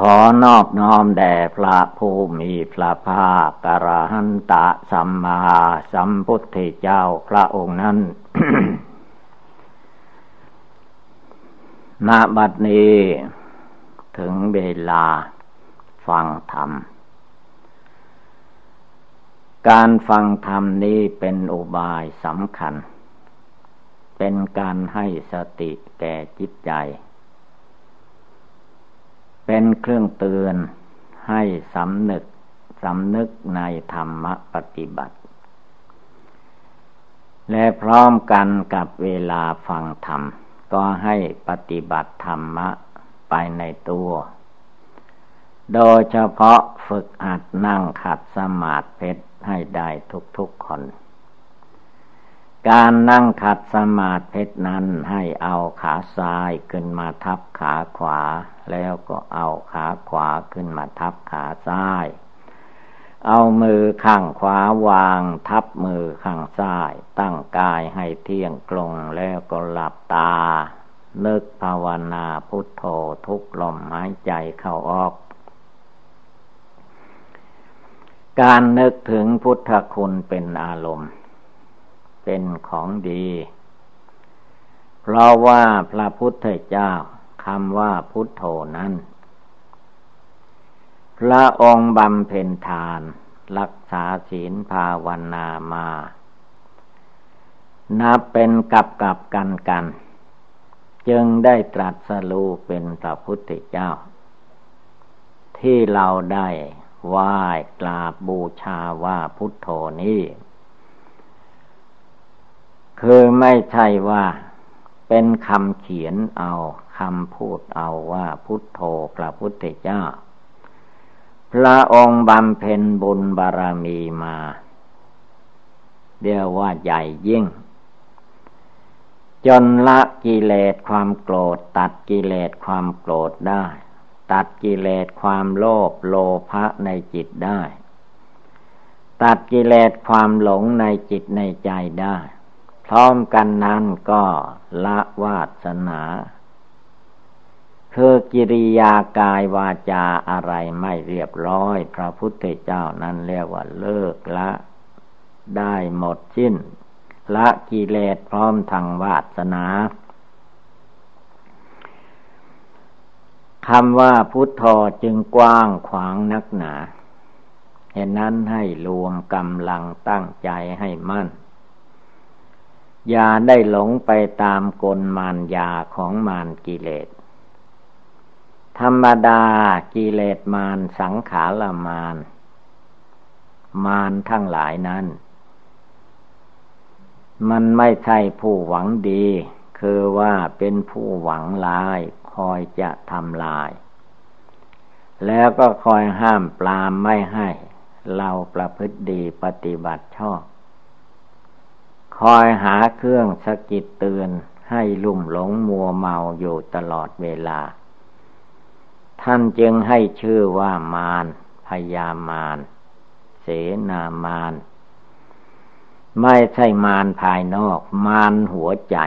ขอนอบน้อมแด่พระผู้มีพระภาคกระหันตะสัมมาสัมพุทธเจ้าพระองค์นั้นณบัดนี้ถึงเวลาฟังธรรม การฟังธรรมนี้เป็นอุบายสำคัญ เป็นการให้สติแก่จิตใจ เป็นเครื่องเตือนให้สำนึกสำนึกในธรรมปฏิบัติ และพร้อมกันกับเวลาฟังธรรม ก็ให้ปฏิบัติธรรมะไปในตัว โดยเฉพาะฝึกหัดนั่งขัดสมาธิให้ได้ทุกๆคน การนั่งขัดสมาธิเพชรนั้นให้เอาขาซ้ายขึ้นมาทับขาขวา แล้วก็เอาขาขวาขึ้นมาทับขาซ้าย เอามือข้างขวาวางทับมือข้างซ้าย ตั้งกายให้เที่ยงตรงแล้วก็หลับตา นึกภาวนาพุทโธทุกลมหายใจเข้าออกการนึกถึงพุทธคุณเป็นอารมณ์ เป็นของดี เพราะว่าพระพุทธเจ้าคำว่าพุทโธนั้น พระองค์บำเพ็ญทาน รักษาศีลภาวนามา นับเป็นกับกับกันกัน จึงได้ตรัสรู้เป็นพระพุทธเจ้า ที่เราได้ไหว้กราบบูชาว่าพุทโธนี้ คือไม่ใช่ว่าเป็นคำเขียนเอาคำพูดเอาว่าพุทโธพระพุทธเจ้า พระองค์บำเพ็ญบุญบารมีมาเรียกว่าใหญ่ยิ่ง จนละกิเลสความโกรธ ตัดกิเลสความโกรธได้ ตัดกิเลสความโลภโลภะในจิตได้ ตัดกิเลสความหลงในจิตในใจได้ พร้อมกันนั้นก็ละวาสนาคือกิริยากายวาจาอะไรไม่เรียบร้อย พระพุทธเจ้านั้นเรียกว่าเลิกละ ได้หมดสิ้น ละกิเลสพร้อมทางวาสนาคำว่าพุทโธจึงกว้างขวางนักหนาเห็นนั้นให้รวมกำลังตั้งใจให้มั่น อย่าได้หลงไปตามกลมารยาของมารกิเลส ธรรมดากิเลสมารสังขารมารมารทั้งหลายนั้น มันไม่ใช่ผู้หวังดี คือว่าเป็นผู้หวังลายคอยจะทำลาย แล้วก็คอยห้ามปรามไม่ให้ เราประพฤติดีปฏิบัติชอบ คอยหาเครื่องสกิดเตือนให้ลุ่มหลงมัวเมาอยู่ตลอดเวลา ท่านจึงให้ชื่อว่ามารพยามารเสนามารไม่ใช่มารภายนอก มารหัวใจ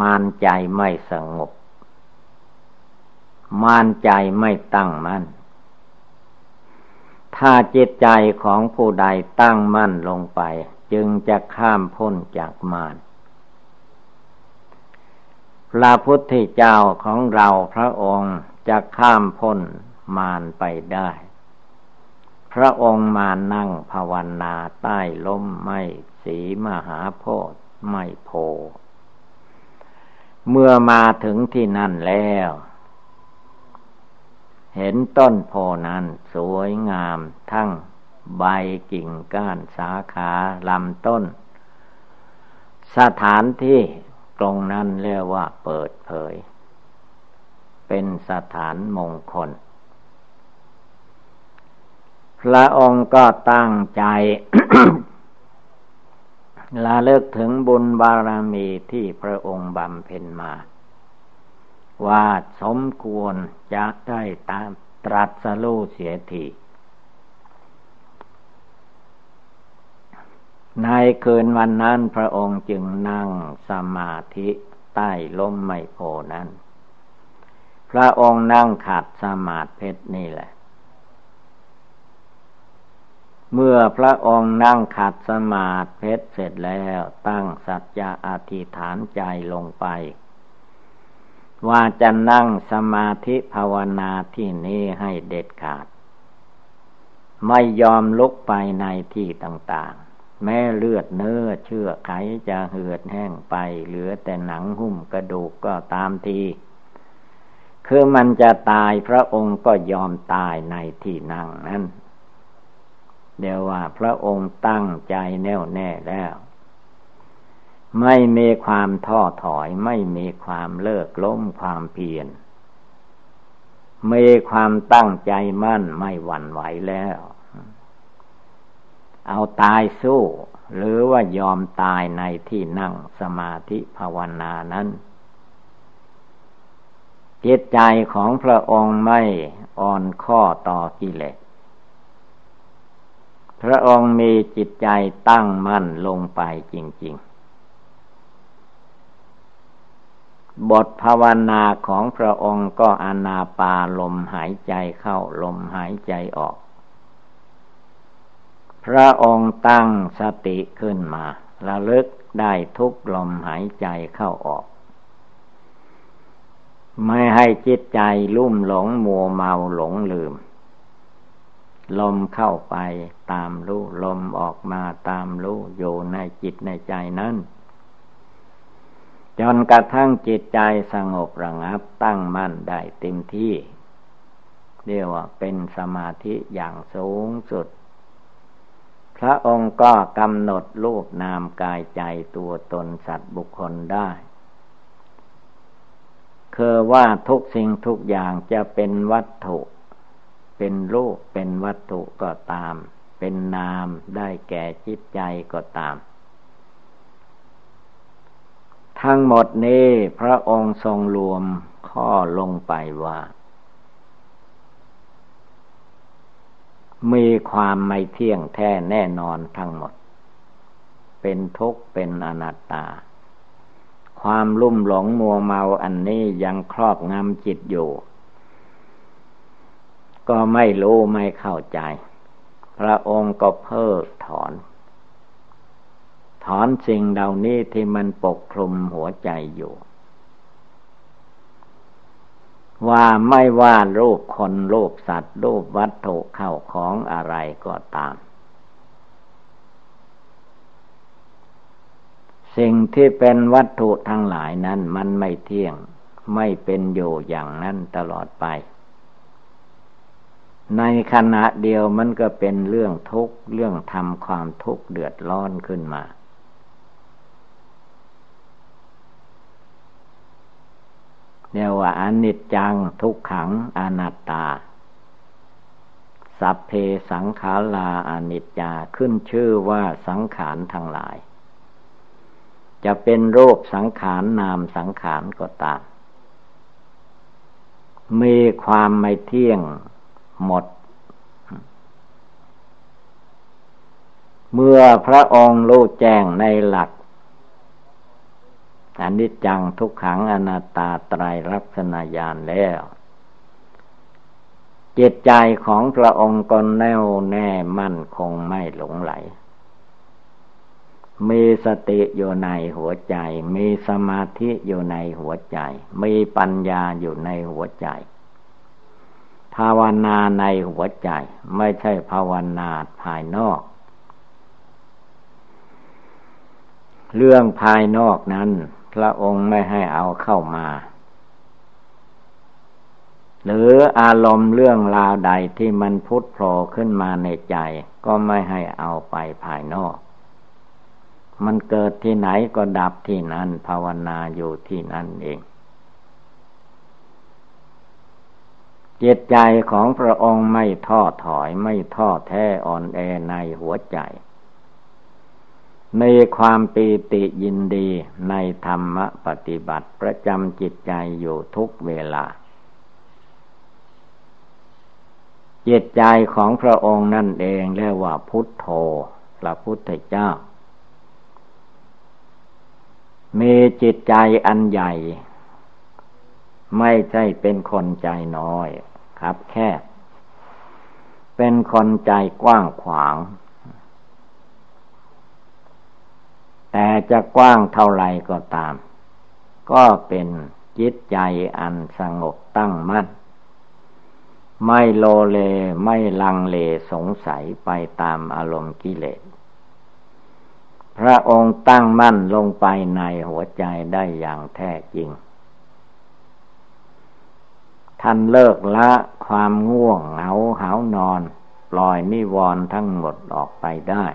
มารใจไม่สงบ มารใจไม่ตั้งมั่น ถ้าจิตใจของผู้ใดตั้งมั่นลงไป จึงจะข้ามพ้นจากมารพระพุทธเจ้าของเราพระองค์จะข้ามพ้นมารไปได้ พระองค์มานั่งภาวนาใต้ล้มไม้สีมหาโพธิ์ไม่โพ เมื่อมาถึงที่นั่นแล้ว เห็นต้นโพนั้นสวยงามทั้ง ใบกิ่งก้านสาขาลำต้น สถานที่ตรงนั้นเรียกว่าเปิดเผย เป็นสถานมงคล พระองค์ก็ตั้งใจลาเลิกถึงบุญบารมีที่พระองค์บำเพ็ญมา ว่าสมควรจะได้ตามตรัสรู้เสียที ในคืนวันนั้นพระองค์จึงนั่งสมาธิใต้ล้มไมโพนั้น พระองค์นั่งขัดสมาธิเพชรนี่แหละ เมื่อพระองค์นั่งขัดสมาธิเพชรเสร็จแล้วตั้งสัจจะอธิษฐานใจลงไป ว่าจะนั่งสมาธิภาวนาที่นี้ให้เด็ดขาด ไม่ยอมลุกไปในที่ต่าง แม้เลือดเนื้อเชื่อไขจะเหือดแห้งไป เหลือแต่หนังหุ้มกระดูกก็ตามที คือมันจะตายพระองค์ก็ยอมตายในที่นั่งนั้นเดี๋ยวว่าพระองค์ตั้งใจแน่วแน่แล้ว ไม่มีความท้อถอยไม่มีความเลิกล้มความเพียรมีความตั้งใจมั่นไม่หวั่นไหวแล้ว เอาตายสู้ หรือว่ายอมตายในที่นั่งสมาธิภาวนานั้นจิตใจของพระองค์ไม่อ่อนข้อต่อกิเลส พระองค์มีจิตใจตั้งมั่นลงไปจริง ๆ บทภาวนาของพระองค์ก็อนาปาลมหายใจเข้าลมหายใจออก พระองค์ตั้งสติขึ้นมาระลึกได้ทุกลมหายใจเข้าออก ไม่ให้จิตใจลุ่มหลงมัวเมาหลงลืม ลมเข้าไปตามรู้ลมออกมาตามรู้อยู่ในจิตในใจนั้น จนกระทั่งจิตใจสงบระงับตั้งมั่นได้เต็มที่เรียกว่าเป็นสมาธิอย่างสูงสุด พระองค์ก็กำหนดรูปนามกายใจตัวตนสัตว์บุคคลได้คือว่าทุกสิ่งทุกอย่างจะเป็นวัตถุ เป็นรูปเป็นวัตถุก็ตาม เป็นนามได้แก่จิตใจก็ตาม ทั้งหมดนี้พระองค์ทรงรวมข้อลงไปว่า มีความไม่เที่ยงแท้แน่นอนทั้งหมด เป็นทุกข์เป็นอนัตตา ความลุ่มหลงมัวเมาอันนี้ยังครอบงำจิตอยู่ ก็ไม่รู้ไม่เข้าใจ พระองค์ก็เพิกถอน ถอนสิ่งเหล่านี้ที่มันปกคลุมหัวใจอยู่ ว่าไม่ว่ารูปคนรูปสัตว์รูปวัตถุเข้าของอะไรก็ตาม สิ่งที่เป็นวัตถุทั้งหลายนั้นมันไม่เที่ยง ไม่เป็นอยู่อย่างนั้นตลอดไป ในขณะเดียวมันก็เป็นเรื่องทุกข์เรื่องทำความทุกข์เดือดร้อนขึ้นมา เรียกว่าอนิจจังทุกขังอนัตตา สัพเพสังขาราอนิจจาขึ้นชื่อว่าสังขารทั้งหลาย จะเป็นรูปสังขารนามสังขารก็ตามมีความไม่เที่ยงหมด เมื่อพระองค์รู้แจ้งในหลัก อนิจจังทุกขังอนัตตาไตรลักษณญาณแล้วจิตใจของพระองค์ก็แน่วแน่มั่นคงไม่หลงไหล มีสติอยู่ในหัวใจ มีสมาธิอยู่ในหัวใจ มีปัญญาอยู่ในหัวใจ ภาวนาในหัวใจ ไม่ใช่ภาวนาภายนอก เรื่องภายนอกนั้น พระองค์ไม่ให้เอาเข้ามา หรืออารมณ์เรื่องราวใดที่มันพุทโผล่ขึ้นมาในใจ ก็ไม่ให้เอาไปภายนอก มันเกิดที่ไหนก็ดับที่นั้นภาวนาอยู่ที่นั่นเองจิตใจของพระองค์ไม่ท้อถอยไม่ท้อแท้อ่อนแอในหัวใจ มีความปีติยินดีในธรรมปฏิบัติประจำจิตใจอยู่ทุกเวลา จิตใจของพระองค์นั่นเองเรียกว่าพุทโธพระพุทธเจ้า มีจิตใจอันใหญ่ ไม่ใช่เป็นคนใจน้อยครับแค่ เป็นคนใจกว้างขวาง แต่จะกว้างเท่าไรก็ตาม ก็เป็นจิตใจอันสงบตั้งมั่น ไม่โลเลไม่ลังเลสงสัยไปตามอารมณ์กิเลส พระองค์ตั้งมั่นลงไปในหัวใจได้อย่างแท้จริง ท่านเลิกละความง่วงเหงาหานอน ปล่อยนิวรณ์ทั้งหมดออกไปได้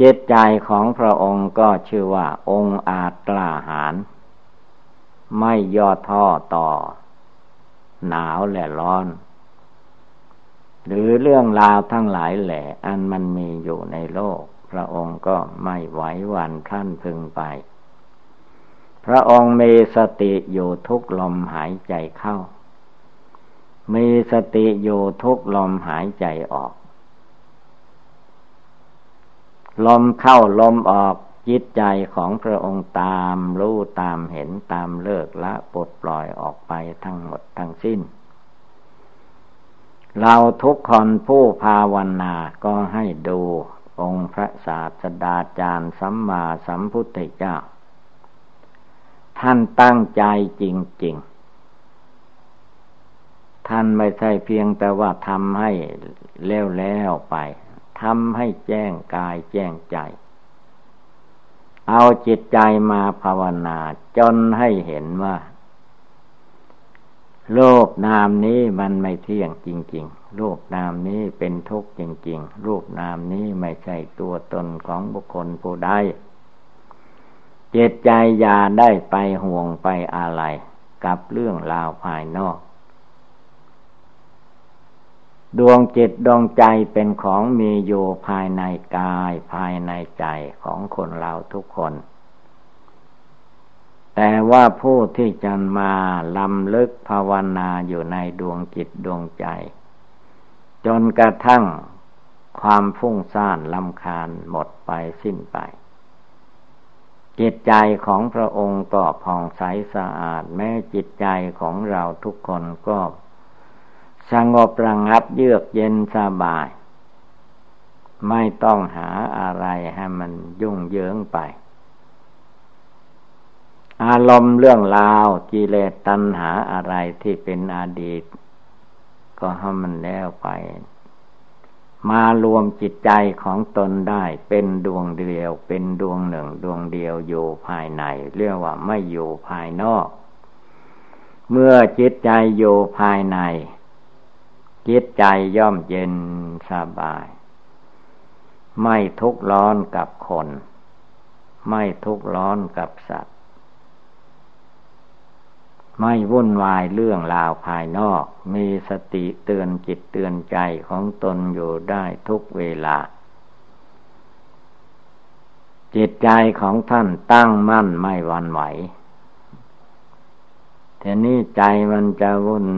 จิตใจของพระองค์ก็ชื่อว่า องค์อาจกล้าหาญไม่ย่อท่อต่อ หนาวและร้อน หรือเรื่องราวทั้งหลายแหละ อันมันมีอยู่ในโลก พระองค์ก็ไม่ไหวหวั่นท่านพึงไป พระองค์มีสติอยู่ทุกลมหายใจเข้า มีสติอยู่ทุกลมหายใจออก ลมเข้าลมออกจิตใจของพระองค์ตามรู้ตามเห็นตามเลิกละปลดปล่อยออกไปทั้งหมดทั้งสิ้น เราทุกคนผู้ภาวนาก็ให้ดูองค์พระศาสดาจารย์สัมมาสัมพุทธเจ้า ท่านตั้งใจจริง ๆ ท่านไม่ใช่เพียงแต่ว่าทำให้เล้วแล้วไป ทำให้แจ้งกายแจ้งใจ เอาจิตใจมาภาวนาจนให้เห็นว่า โลกนามนี้มันไม่เที่ยงจริง ๆ โลกนามนี้เป็นทุกข์จริง ๆ รูปนามนี้ไม่ใช่ตัวตนของบุคคลผู้ใดจิตใจอย่าได้ไปห่วงไปอะไรกับเรื่องราวภายนอก ดวงจิตดวงใจเป็นของมีอยู่ภายในกายภายในใจของคนเราทุกคน แต่ว่าผู้ที่จะมาลำลึกภาวนาอยู่ในดวงจิตดวงใจ จนกระทั่งความฟุ้งซ่านลำคาญหมดไปสิ้นไป จิตใจของพระองค์ก็ผ่องใสสะอาด แม้จิตใจของเราทุกคนก็ สงบระงับเยือกเย็นสบาย ไม่ต้องหาอะไรให้มันยุ่งเหยิงไป อารมณ์เรื่องราวกิเลสตัณหาอะไรที่เป็นอดีต ก็ให้มันแล้วไป มารวมจิตใจของตนได้เป็นดวงเดียว เป็นดวงหนึ่ง ดวงเดียวอยู่ภายใน เรียกว่าไม่อยู่ภายนอก เมื่อจิตใจอยู่ภายใน จิตใจย่อมเย็นสบาย ไม่ทุกข์ร้อนกับคน ไม่ทุกข์ร้อนกับสัตว์ ไม่วุ่นวายเรื่องราวภายนอก มีสติเตือนจิตเตือนใจของตนอยู่ได้ทุกเวลา จิตใจของท่านตั้งมั่นไม่หวั่นไหว ทีนี้ใจมันจะวุ่น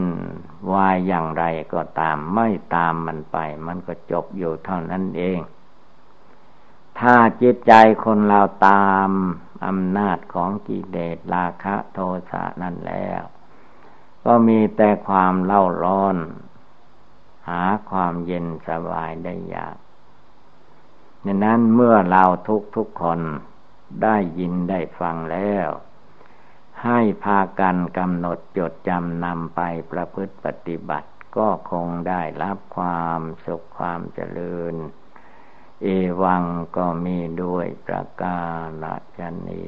วายอย่างไรก็ตาม ไม่ตามมันไป มันก็จบอยู่เท่านั้นเอง ถ้าจิตใจคนเราตามอำนาจของกิเลสราคะโทสะนั่นแล้ว ก็มีแต่ความเล่าร้อน หาความเย็นสบายได้ยากดังนั้นเมื่อเราทุกทุกคนได้ยินได้ฟังแล้ว ให้พากันกำหนดจดจำนำไปประพฤติปฏิบัติ ก็คงได้รับความสุขความเจริญ เอวังก็มีด้วยประกาศนี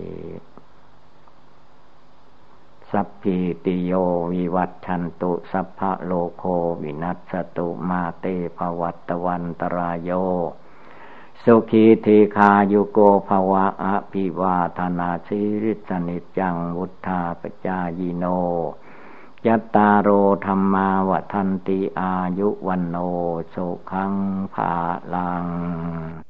สัพพิติโยวิวัตชันตุสัพพะโลโควินัสตุมาเตภวัตวันตรายโย สุขีเทคายุโกภวะอภิวาธนาสิริสนิจังวุธาปจายิโนยัตตาโรธรรมาวัทันติอายุวันโนสุขังภาลัง